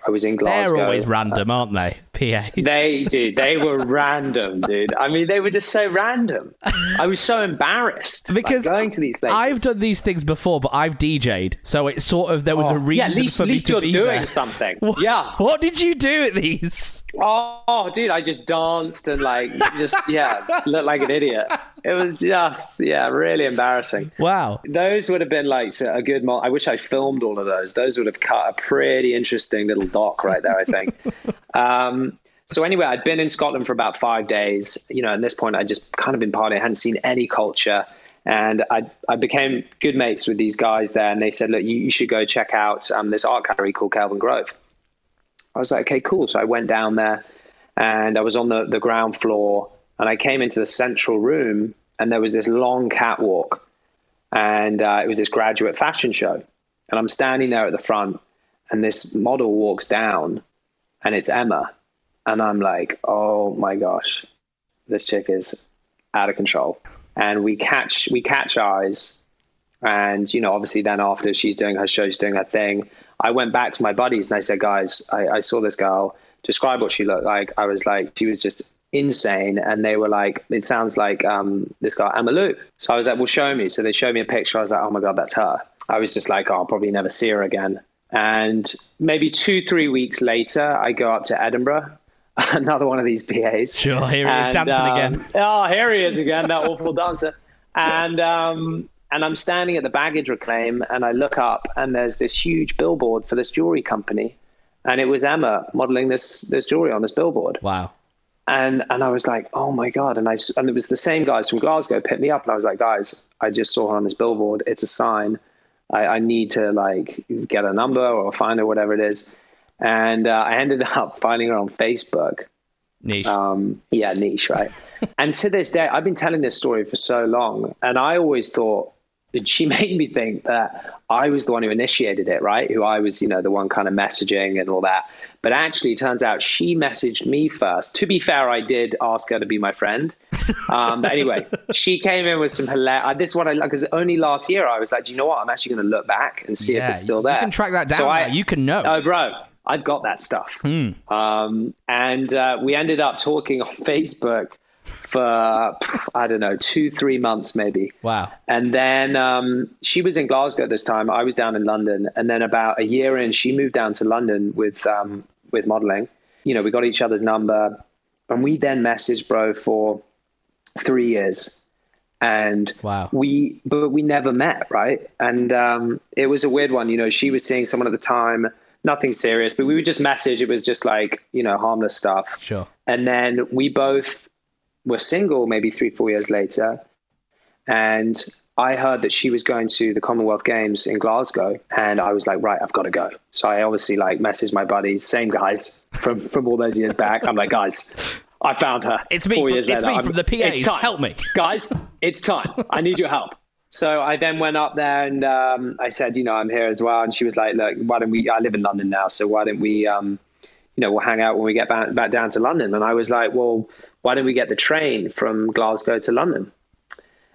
I was in Glasgow. They're always uh, random, aren't they? PA. They, dude, they were random, dude. I mean, they were just so random. I was so embarrassed like, Because going to these places. I've done these things before, but I've DJ'd, so it sort of there was a reason yeah, at least, for at me least to you're be doing something. What- Yeah. What did you do at these? Oh, dude, I just danced and like just yeah, looked like an idiot. It was just yeah, really embarrassing. Wow. Those would have been like a good. Mo- I wish I filmed all of those. Those would have cut a pretty interesting little doc right there. I think. um, so anyway, I'd been in Scotland for about five days. You know, at this point, I'd just kind of been partying. I hadn't seen any culture. And I, I became good mates with these guys there, and they said, "Look, you, you should go check out um, this art gallery called Kelvingrove." I was like, okay, cool. So I went down there and I was on the, the ground floor and I came into the central room and there was this long catwalk and uh, it was this graduate fashion show. And I'm standing there at the front and this model walks down and it's Emma. And I'm like, oh my gosh, this chick is out of control. And we catch, we catch eyes and, you know, obviously then after she's doing her show, she's doing her thing. I went back to my buddies and I said, guys, I, I saw this girl. Describe what she looked like. I was like, she was just insane. And they were like, it sounds like um, this guy, Emma Lou. So I was like, well, show me. So they showed me a picture. I was like, oh my God, that's her. I was just like, oh, I'll probably never see her again. And maybe two, three weeks later, I go up to Edinburgh, another one of these PAs. Sure, here he is And, dancing um, again. Oh, here he is again, that awful dancer. And um, and I'm standing at the baggage reclaim, and I look up, and there's this huge billboard for this jewelry company, and it was Emma modeling this this jewelry on this billboard. Wow. And and I was like, oh my god! And I and it was the same guys from Glasgow picked me up, and I was like, guys, I just saw her on this billboard. It's a sign. I, I need to like get a number or find her, whatever it is. And uh, I ended up finding her on Facebook. Niche. Um, yeah, niche, right? and to this day, I've been telling this story for so long, and I always thought that she made me think that I was the one who initiated it, right? Who I was, you know, the one kind of messaging and all that. But actually, it turns out she messaged me first. To be fair, I did ask her to be my friend. Um, but anyway, she came in with some hilarious. This is what I like because only last year I was like, do you know what? I'm actually going to look back and see Yeah, if it's still there. you can track that down So now. I, You can know. Oh, bro, I've got that stuff. Hmm. Um, and uh, we ended up talking on Facebook for I don't know two, three months maybe. Wow. And then um, she was in Glasgow this time. I was down in London, and then about a year in, she moved down to London with um, with modeling. You know, we got each other's number, and we then messaged, bro, for three years. And Wow. we, but we never met, right? And um, it was a weird one. You know, she was seeing someone at the time, nothing serious, but we would just message. It was just like you know harmless stuff. Sure. And then we both were single maybe three, four years later. And I heard that she was going to the Commonwealth Games in Glasgow. And I was like, right, I've got to go. So I obviously like messaged my buddies, same guys from, from all those years back. I'm like, guys, I found her. It's me Four from- years it's later. me I'm- from the PAs. It's time. Help me. Guys, it's time. I need your help. So I then went up there and um, I said, you know, I'm here as well. And she was like, look, why don't we, I live in London now. So why don't we, um, you know, we'll hang out when we get back, back down to London. And I was like, well, why don't we get the train from Glasgow to London?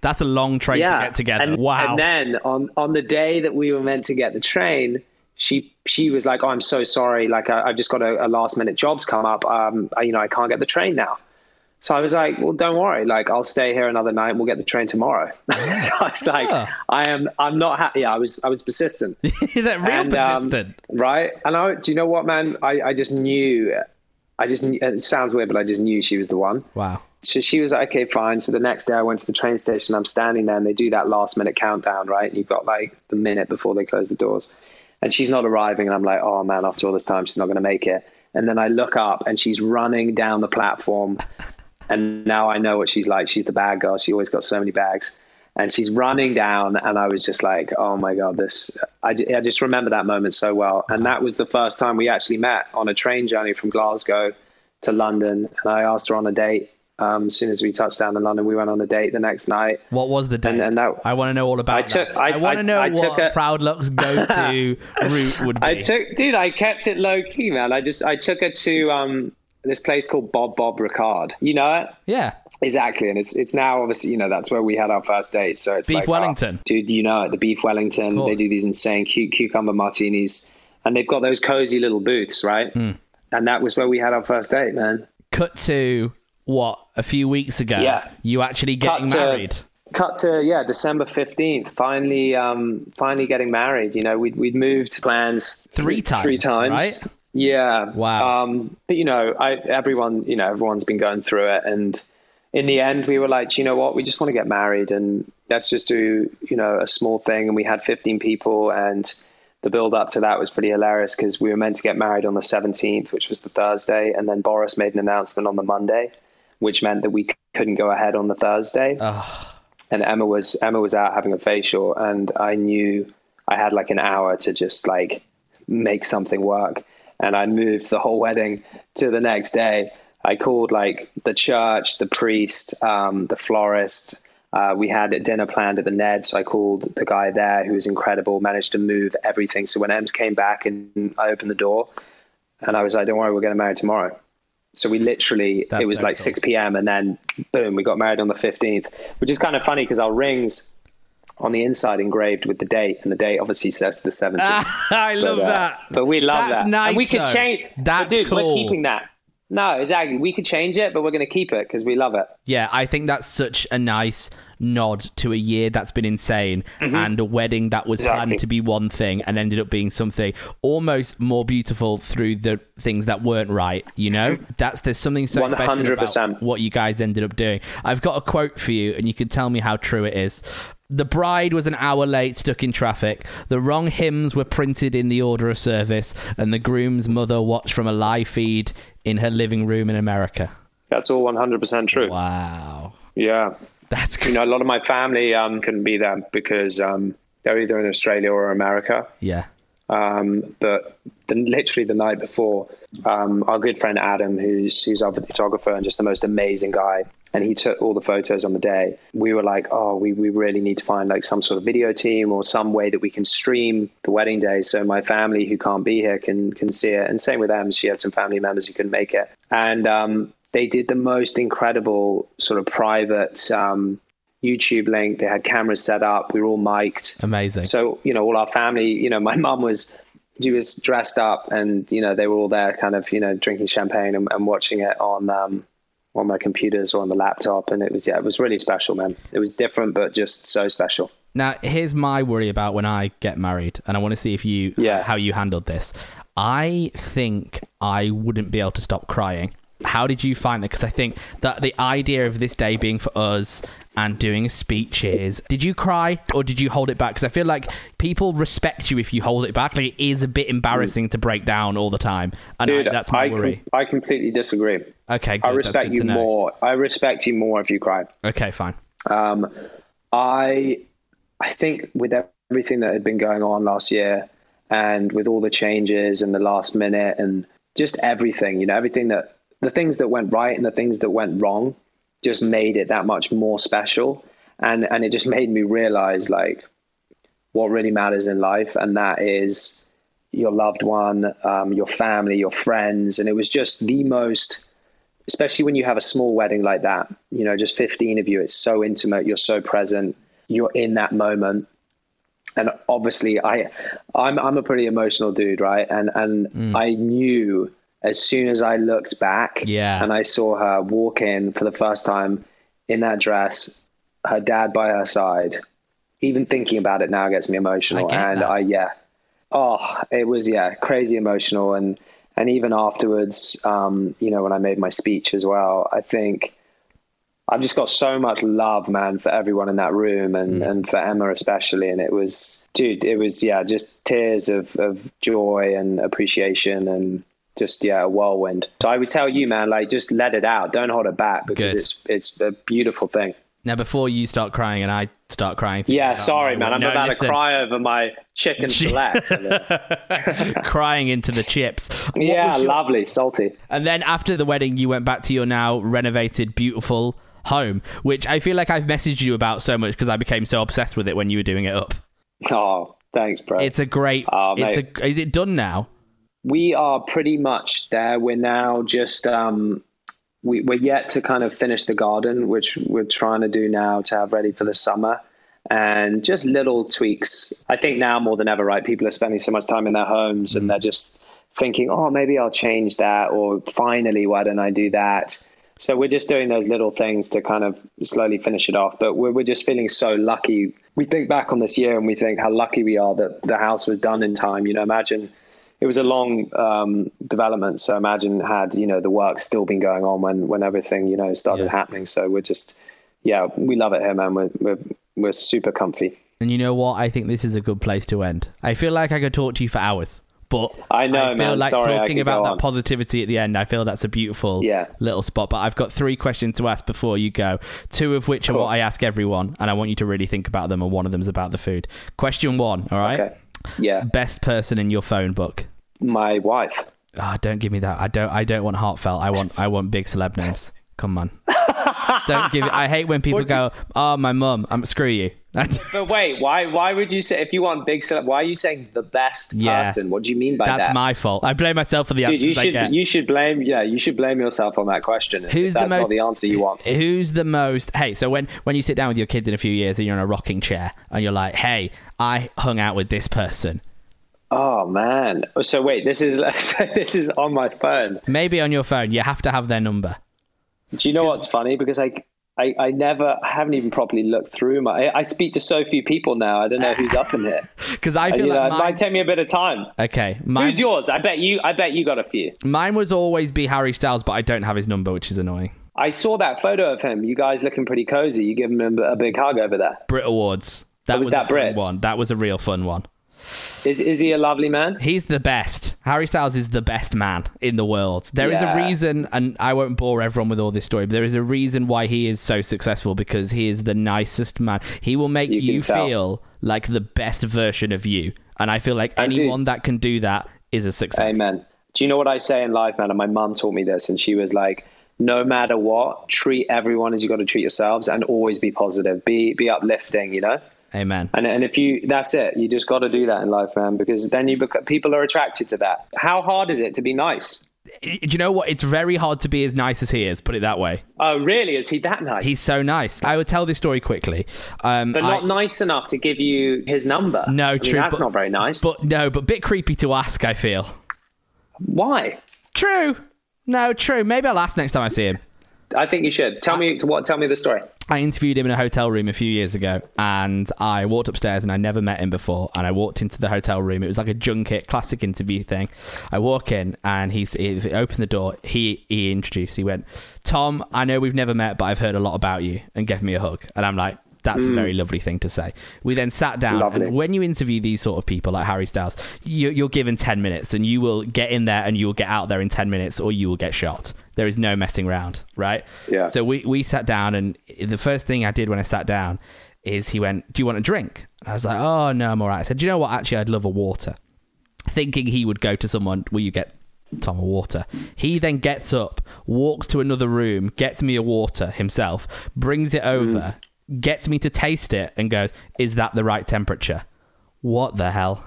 That's a long train to get together. And, wow. And then on, on the day that we were meant to get the train, she she was like, "Oh, I'm so sorry. Like, I, have just got a, a, last minute job's come up. Um, I, you know, I can't get the train now." So I was like, "Well, don't worry. Like, I'll stay here another night. and We'll get the train tomorrow." I was like, "I am. I'm not happy." Yeah, I was. I was persistent. that real and, um, persistent, um, right? And I, do you know what, man? I, I just knew. I just. It sounds weird, but I just knew she was the one. Wow. So she was like, okay, fine. So the next day I went to the train station. I'm standing there and they do that last minute countdown, right? And you've got like the minute before they close the doors and she's not arriving. And I'm like, oh man, after all this time, she's not going to make it. And then I look up and she's running down the platform. And now I know what she's like. She's the bag girl. She always got so many bags. And she's running down. And I was just like, oh my God, this, I, I just remember that moment so well. And that was the first time we actually met on a train journey from Glasgow to London. And I asked her on a date um, as soon as we touched down in London, we went on a date the next night. What was the date? And, and that, I want to know all about. I took. That. I, I want to know I, what a, Proud Luck's go-to route would be. I took, dude. I kept it low key, man. I just I took her to um, this place called Bob Bob Ricard. You know it? Yeah. Exactly, and it's it's now obviously you know that's where we had our first date. So it's beef like, Wellington, oh, dude. You know it, the beef Wellington. They do these insane cucumber martinis, and they've got those cozy little booths, right? Mm. And that was where we had our first date, man. Cut to what a few weeks ago. Yeah, you actually getting cut married. To, cut to yeah, December fifteenth. Finally, um, finally getting married. You know, we'd we'd moved plans three times, three times, right? Yeah. Wow. Um, but you know, I everyone, you know, everyone's been going through it, and in the end, we were like, you know what, we just want to get married, and let's just do you know a small thing. And we had fifteen people, and the build up to that was pretty hilarious because we were meant to get married on the 17th, which was the Thursday, and then Boris made an announcement on the Monday which meant that we couldn't go ahead on the Thursday. And Emma was Emma was out having a facial, and I knew I had like an hour to just like make something work. And I moved the whole wedding to the next day. I called like the church, the priest, um, the florist. Uh, we had a dinner planned at the Ned, so I called the guy there who was incredible, managed to move everything. So when Ems came back and I opened the door, and I was like, "Don't worry, we're getting married tomorrow." So we literally, That's it was so like cool. 6 p.m. and then boom, we got married on the 15th, which is kind of funny because our rings on the inside engraved with the date, and the date obviously says the 17th. I love but, uh, that. But we love That's that. Nice, and we could though. change. That's dude, cool. We're keeping that. No, exactly. We could change it, but we're going to keep it because we love it. Yeah, I think that's such a nice nod to a year that's been insane mm-hmm. and a wedding that was exactly. planned to be one thing and ended up being something almost more beautiful through the things that weren't right you know mm-hmm. that's there's something so 100%. special about what you guys ended up doing i've got a quote for you and you can tell me how true it is the bride was an hour late, stuck in traffic. The wrong hymns were printed in the order of service, and the groom's mother watched from a live feed in her living room in America. That's all 100% true. Wow. Yeah. That's You know, a lot of my family um, couldn't be there because um, they're either in Australia or America. Yeah. Um, but the, literally the night before, um, our good friend Adam, who's who's our photographer and just the most amazing guy, and he took all the photos on the day. We were like, oh, we, we really need to find like some sort of video team or some way that we can stream the wedding day, so my family who can't be here can can see it. And same with them, she had some family members who couldn't make it, and um, they did the most incredible sort of private um, YouTube link. They had cameras set up. We were all mic'd. Amazing. So, you know, all our family, you know, my mum was, she was dressed up and, you know, they were all there kind of, you know, drinking champagne and, and watching it on, um, on their computers or on the laptop. And it was, yeah, it was really special, man. It was different, but just so special. Now, here's my worry about when I get married, and I want to see if you, yeah. how you handled this. I think I wouldn't be able to stop crying. How did you find that? Because I think that the idea of this day being for us and doing speeches. Did you cry or did you hold it back? Because I feel like people respect you if you hold it back. Like it is a bit embarrassing to break down all the time, and Dude, I, that's my I worry. Com- I completely disagree. Okay, good. I respect you more. I respect you more if you cry. Okay, fine. Um, I I think with everything that had been going on last year, and with all the changes and the last minute and just everything, you know, everything that the things that went right and the things that went wrong just made it that much more special. And, and it just made me realize like what really matters in life. And that is, your loved one, um, your family, your friends, and it was just the most. Especially when you have a small wedding like that, you know, just 15 of you, it's so intimate, you're so present, you're in that moment and obviously I I'm I'm a pretty emotional dude, right? And and mm. I knew as soon as I looked back yeah. and I saw her walk in for the first time in that dress, her dad by her side, even thinking about it now gets me emotional. I and that. I yeah. Oh, it was yeah, crazy emotional and and even afterwards, um, you know, when I made my speech as well, I think I've just got so much love, man, for everyone in that room and, mm. and for Emma especially. And it was, dude, it was, yeah, just tears of, of joy and appreciation and just, yeah, a whirlwind. So I would tell you, man, like just let it out. Don't hold it back because Good. it's, it's a beautiful thing. Now, before you start crying and I start crying. Yeah, sorry, man. I'm no, about listen. to cry over my chicken select. crying into the chips. What yeah, your... lovely, salty. And then after the wedding, you went back to your now renovated, beautiful home, which I feel like I've messaged you about so much because I became so obsessed with it when you were doing it up. Oh, thanks, bro. It's a great. Oh, it's a, is it done now? We are pretty much there. We're now just um, we, we're yet to kind of finish the garden, which we're trying to do now to have ready for the summer and just little tweaks. I think now more than ever, right? People are spending so much time in their homes mm. and they're just thinking, oh, maybe I'll change that, or finally, why don't I do that? So we're just doing those little things to kind of slowly finish it off. But we're, we're just feeling so lucky. We think back on this year and we think how lucky we are that the house was done in time. You know, imagine it was a long um, development. So imagine had, you know, the work still been going on when, when everything, you know, started yeah. happening. So we're just, yeah, we love it here, man. We're, we're, we're super comfy. And you know what? I think this is a good place to end. I feel like I could talk to you for hours. But I know, I feel man. like Sorry, talking about that positivity at the end. I feel that's a beautiful yeah. little spot. But I've got three questions to ask before you go. Two of which of are what I ask everyone, and I want you to really think about them. And one of them is about the food. Question one. All right. Okay. Yeah. Best person in your phone book. My wife. Oh, don't give me that. I don't. I don't want heartfelt. I want. I want big celeb names. Come on. don't give it. I hate when people go, "Oh, my mum." I'm screw you. but wait, why why would you say if you want big celeb? Why are you saying the best yeah, person? What do you mean by that's that? That's my fault. I blame myself for the Dude, answers you should, I get. You should blame yeah, you should blame yourself on that question. Who's the most, not the answer you want? Who's the most? Hey, so when when you sit down with your kids in a few years and you're in a rocking chair and you're like, hey, I hung out with this person. Oh man! So wait, this is this is on my phone. Maybe on your phone. You have to have their number. Do you know what's funny? Because I I, I never I haven't even properly looked through my I, I speak to so few people now I don't know who's up in here. Because I feel like know, mine... it might take me a bit of time. Okay mine... who's yours? I bet you I bet you got a few. Mine was always be Harry Styles but I don't have his number which is annoying. I saw that photo of him. You guys looking pretty cozy. You give him a, big hug over there. Brit Awards. That oh, was, was that Brit one. That was a real fun one is is he a lovely man? He's the best. Harry Styles is the best man in the world. There yeah. is a reason, and I won't bore everyone with all this story, but there is a reason why he is so successful because he is the nicest man. He will make you, you feel like the best version of you. And I feel like and anyone dude, that can do that is a success. Amen. Do you know what I say in life, man? And my mum taught me this, and she was like, no matter what, treat everyone as you got to treat yourselves and always be positive. Be be uplifting, you know? Amen. And and if you that's it, you just got to do that in life, man, because then you bec- people are attracted to that. How hard is it to be nice? Do you know what? It's very hard to be as nice as he is. Put it that way. Oh, really? Is he that nice? He's so nice. I would tell this story quickly, um, but not I, nice enough to give you his number. No, I true. Mean, that's but, not very nice. But no, but a bit creepy to ask. I feel. Why? True. No, true. Maybe I'll ask next time I see him. I think you should. Tell me what. Tell me the story. I interviewed him in a hotel room a few years ago, and I walked upstairs and I never met him before. And I walked into the hotel room. It was like a junket, classic interview thing. I walk in and he's, he opened the door. He he introduced. He went, "Tom, I know we've never met, but I've heard a lot about you," and gave me a hug. And I'm like, that's mm. a very lovely thing to say. We then sat down, lovely. and when you interview these sort of people like Harry Styles, you, are given 10 minutes and you will get in there and you will get out there in 10 minutes or you will get shot. There is no messing around, right? Yeah. So we, we sat down, and the first thing I did when I sat down is he went, Do you want a drink? I was like, Oh, no, I'm all right. I said, Do you know what? Actually, I'd love a water. Thinking he would go to someone, Will you get Tom a water. He then gets up, walks to another room, gets me a water himself, brings it over, mm gets me to taste it and goes, Is that the right temperature? What the hell?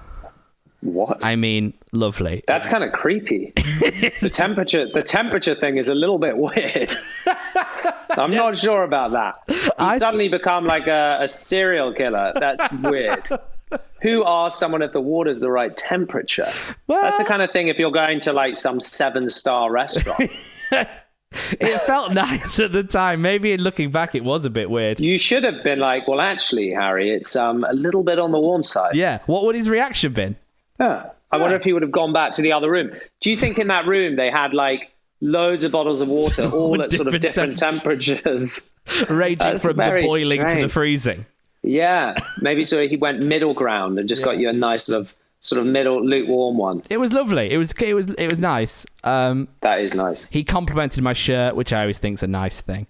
What? I mean, lovely. That's kind of creepy. the temperature, the temperature thing is a little bit weird. I'm not sure about that. You I- suddenly become like a, a serial killer. That's weird. Who asks someone if the water's the right temperature? That's the kind of thing if you're going to like some seven star restaurant. It felt nice at the time. Maybe in looking back, it was a bit weird. you should have been like, well, actually, Harry, it's um, a little bit on the warm side. Yeah. What would his reaction been? Yeah. I wonder if he would have gone back to the other room. Do you think in that room they had like loads of bottles of water, all at sort of Different temperatures? Raging That's from the boiling to the freezing. Yeah, maybe so he went middle ground and just got you a nice sort of sort of middle lukewarm one. It was lovely. It was it was it was nice. Um, That is nice. he complimented my shirt, which I always think's a nice thing.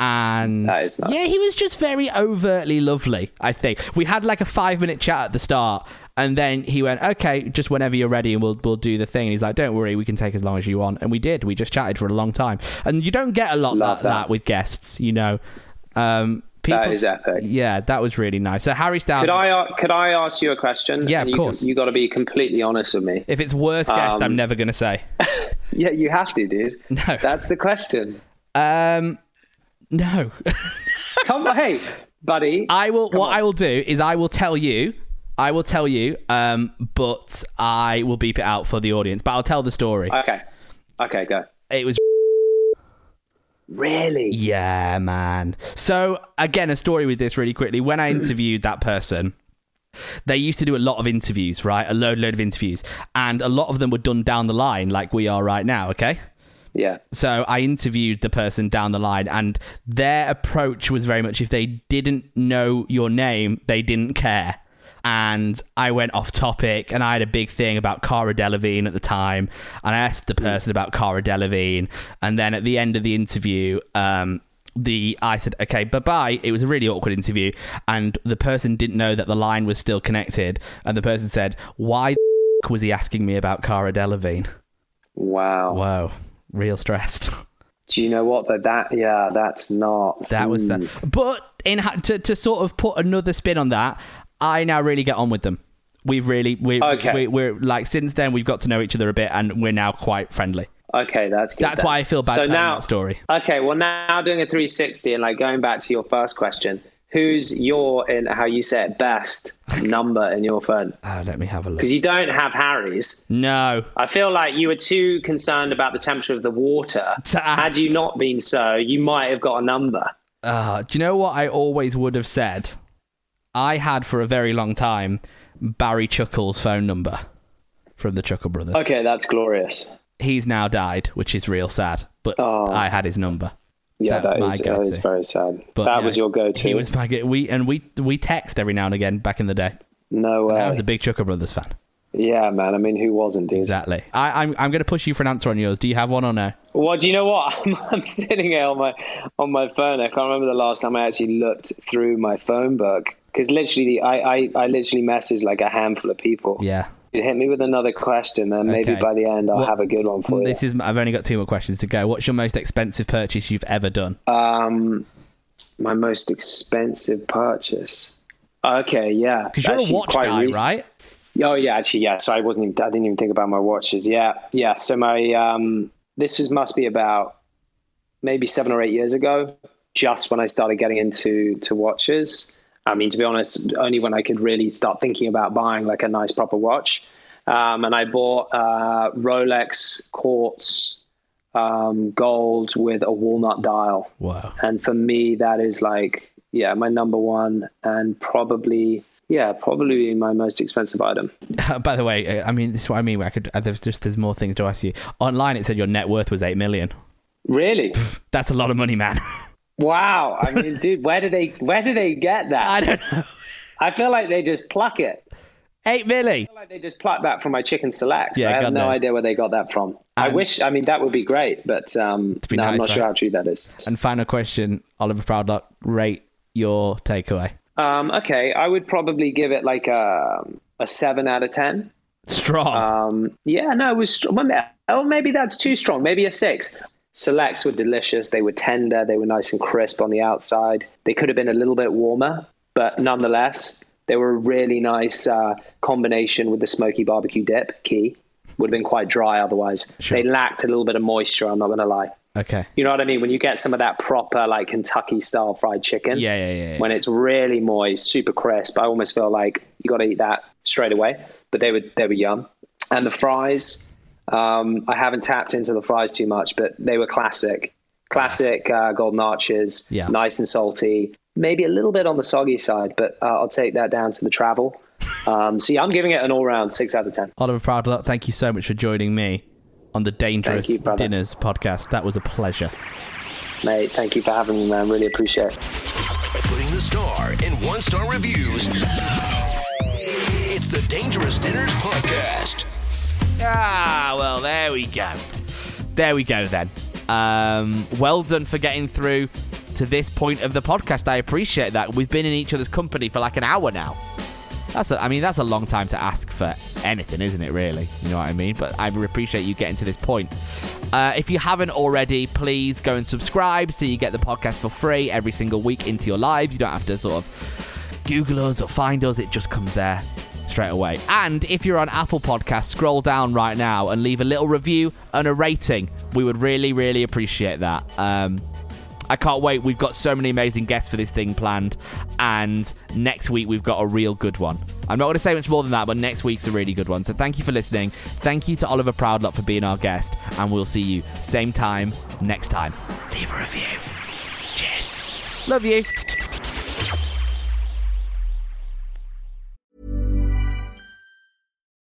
And That is nice. yeah, he was just very overtly lovely. I think we had like a five minute chat at the start, and then he went, "Okay, just whenever you're ready, and we'll we'll do the thing." And he's like, "Don't worry, we can take as long as you want." And we did. We just chatted for a long time, and you don't get a lot Love like that. that. with guests, you know. Um, people, That is epic. Yeah, that was really nice. So Harry Styles. Could I could I ask you a question? Yeah, of you, course. You got to be completely honest with me. if it's worst guest, I'm Um, never gonna say. Yeah, you have to, dude. No. That's the question. Um, no. Come on, hey, buddy. I will. Come what on. I will do is I will tell you. I will tell you. Um, but I will beep it out for the audience. But I'll tell the story. Okay. Okay, go. it was. Really? Yeah, man. So again, a story with this really quickly. When I interviewed that person. They used to do a lot of interviews, right? A load, load of interviews, and a lot of them were done down the line, like we are right now. Okay, Yeah. so I interviewed the person down the line, and their approach was very much if they didn't know your name, they didn't care. And I went off topic, and I had a big thing about Cara Delevingne at the time, and I asked the person about Cara Delevingne, and then at the end of the interview, um, the I said, "Okay, bye bye." It was a really awkward interview, and the person didn't know that the line was still connected, and the person said, "Why the was he asking me about Cara Delevingne?" Wow. wow real stressed. Do you know what? That that yeah, that's not. That was Hmm. that. But in to to sort of put another spin on that, I now really get on with them. We've really we Okay. we, we're like since then we've got to know each other a bit and we're now quite friendly. Okay, that's good. That's then. why I feel bad So now, that story. Okay, well now doing a 360 and like going back to your first question, who's your in how you say it best number in your phone? Oh, let me have a look. Because you don't have Harry's. No, I feel like you were too concerned about the temperature of the water. Had you not been so, you might have got a number. uh, do you know what I always would have said? I had for a very long time Barry Chuckle's phone number from the Chuckle Brothers. Okay, that's glorious. He's now died, which is real sad. But Oh. I had his number. Yeah, That's that my is, go-to. is very sad. But that yeah, was your go-to. He was my go- we and we we text every now and again back in the day. no way. I was a big Chuckle Brothers fan. yeah, man. I mean, who wasn't, dude? Exactly. I, I'm I'm going to push you for an answer on yours. Do you have one or no? Well, do you know what? I'm, I'm sitting here on my on my phone. I can't remember the last time I actually looked through my phone book because literally, I, I I literally messaged like a handful of people. Yeah. You hit me with another question, then maybe Okay. by the end I'll What- have a good one for This you. is. I've only got two more questions to go. What's your most expensive purchase you've ever done? Um, my most expensive purchase. Okay, yeah. Because you're a watch guy, recent. right? Oh yeah, actually, yeah. So I wasn't. Even, I didn't even think about my watches. Yeah, yeah. So my um, this is must be about maybe seven or eight years ago. Just when I started getting into to watches. I mean, to be honest, only when I could really start thinking about buying like a nice proper watch. Um, and I bought uh, Rolex quartz um, gold with a walnut dial. Whoa. And for me, that is like, yeah, my number one and probably, yeah, probably my most expensive item. By the way, uh, I mean this is what I mean. I could. Uh, there's just there's more things to ask you. Online, it said your net worth was eight million. Really? That's a lot of money, man. Wow. I mean, dude, where did they, where did they get that? I don't know. I feel like they just pluck it. Eight milli. I feel like they just pluck that from my chicken selects. Yeah, I have God no knows. idea where they got that from. I wish, I mean, that would be great, but um, be no, I'm nice, not sure how true that is. And final question, Oliver Proudlock, rate your takeaway. Um, okay, I would probably give it like a, a seven out of 10. Strong. Um, yeah, no, it was. well, Oh, maybe that's too strong. Maybe a six. Selects were delicious. They were tender. They were nice and crisp on the outside. They could have been a little bit warmer, but nonetheless, They were a really nice uh, combination with the smoky barbecue dip. Key would have been quite dry otherwise. Sure. They lacked a little bit of moisture. I'm not going to lie. Okay. You know what I mean? When you get some of that proper like Kentucky style fried chicken, Yeah, yeah, yeah, yeah. when it's really moist, super crisp, I almost feel like you got to eat that straight away. But they were they were yum, and the fries. Um, I haven't tapped into the fries too much, but they were classic, classic uh, golden arches, Yeah. nice and salty. Maybe a little bit on the soggy side, but uh, I'll take that down to the travel. Um, so yeah, I'm giving it an all round six out of ten. Oliver Proudlock, thank you so much for joining me on the Dangerous you. Dinners podcast. That was a pleasure. Mate, thank you for having me, man. Really appreciate it. Putting the star in one star reviews. It's the Dangerous Dinners Podcast. Ah, well, there we go. There we go then. Um, well done for getting through to this point of the podcast. I appreciate that. We've been in each other's company for like an hour now. That's a, I mean, that's a long time to ask for anything, isn't it, really? You know what I mean? But I appreciate you getting to this point. Uh, if you haven't already, please go and subscribe so you get the podcast for free every single week into your live. You don't have to sort of Google us or find us, it just comes there straight away. And if you're on Apple Podcasts, scroll down right now and leave a little review and a rating. We would really, really appreciate that. Um, I can't wait. We've got so many amazing guests for this thing planned, and next week we've got a real good one. I'm not going to say much more than that, but next week's a really good one. So thank you for listening. Thank you to Oliver Proudlock for being our guest, and we'll see you same time next time. Leave a review. Cheers. Love you.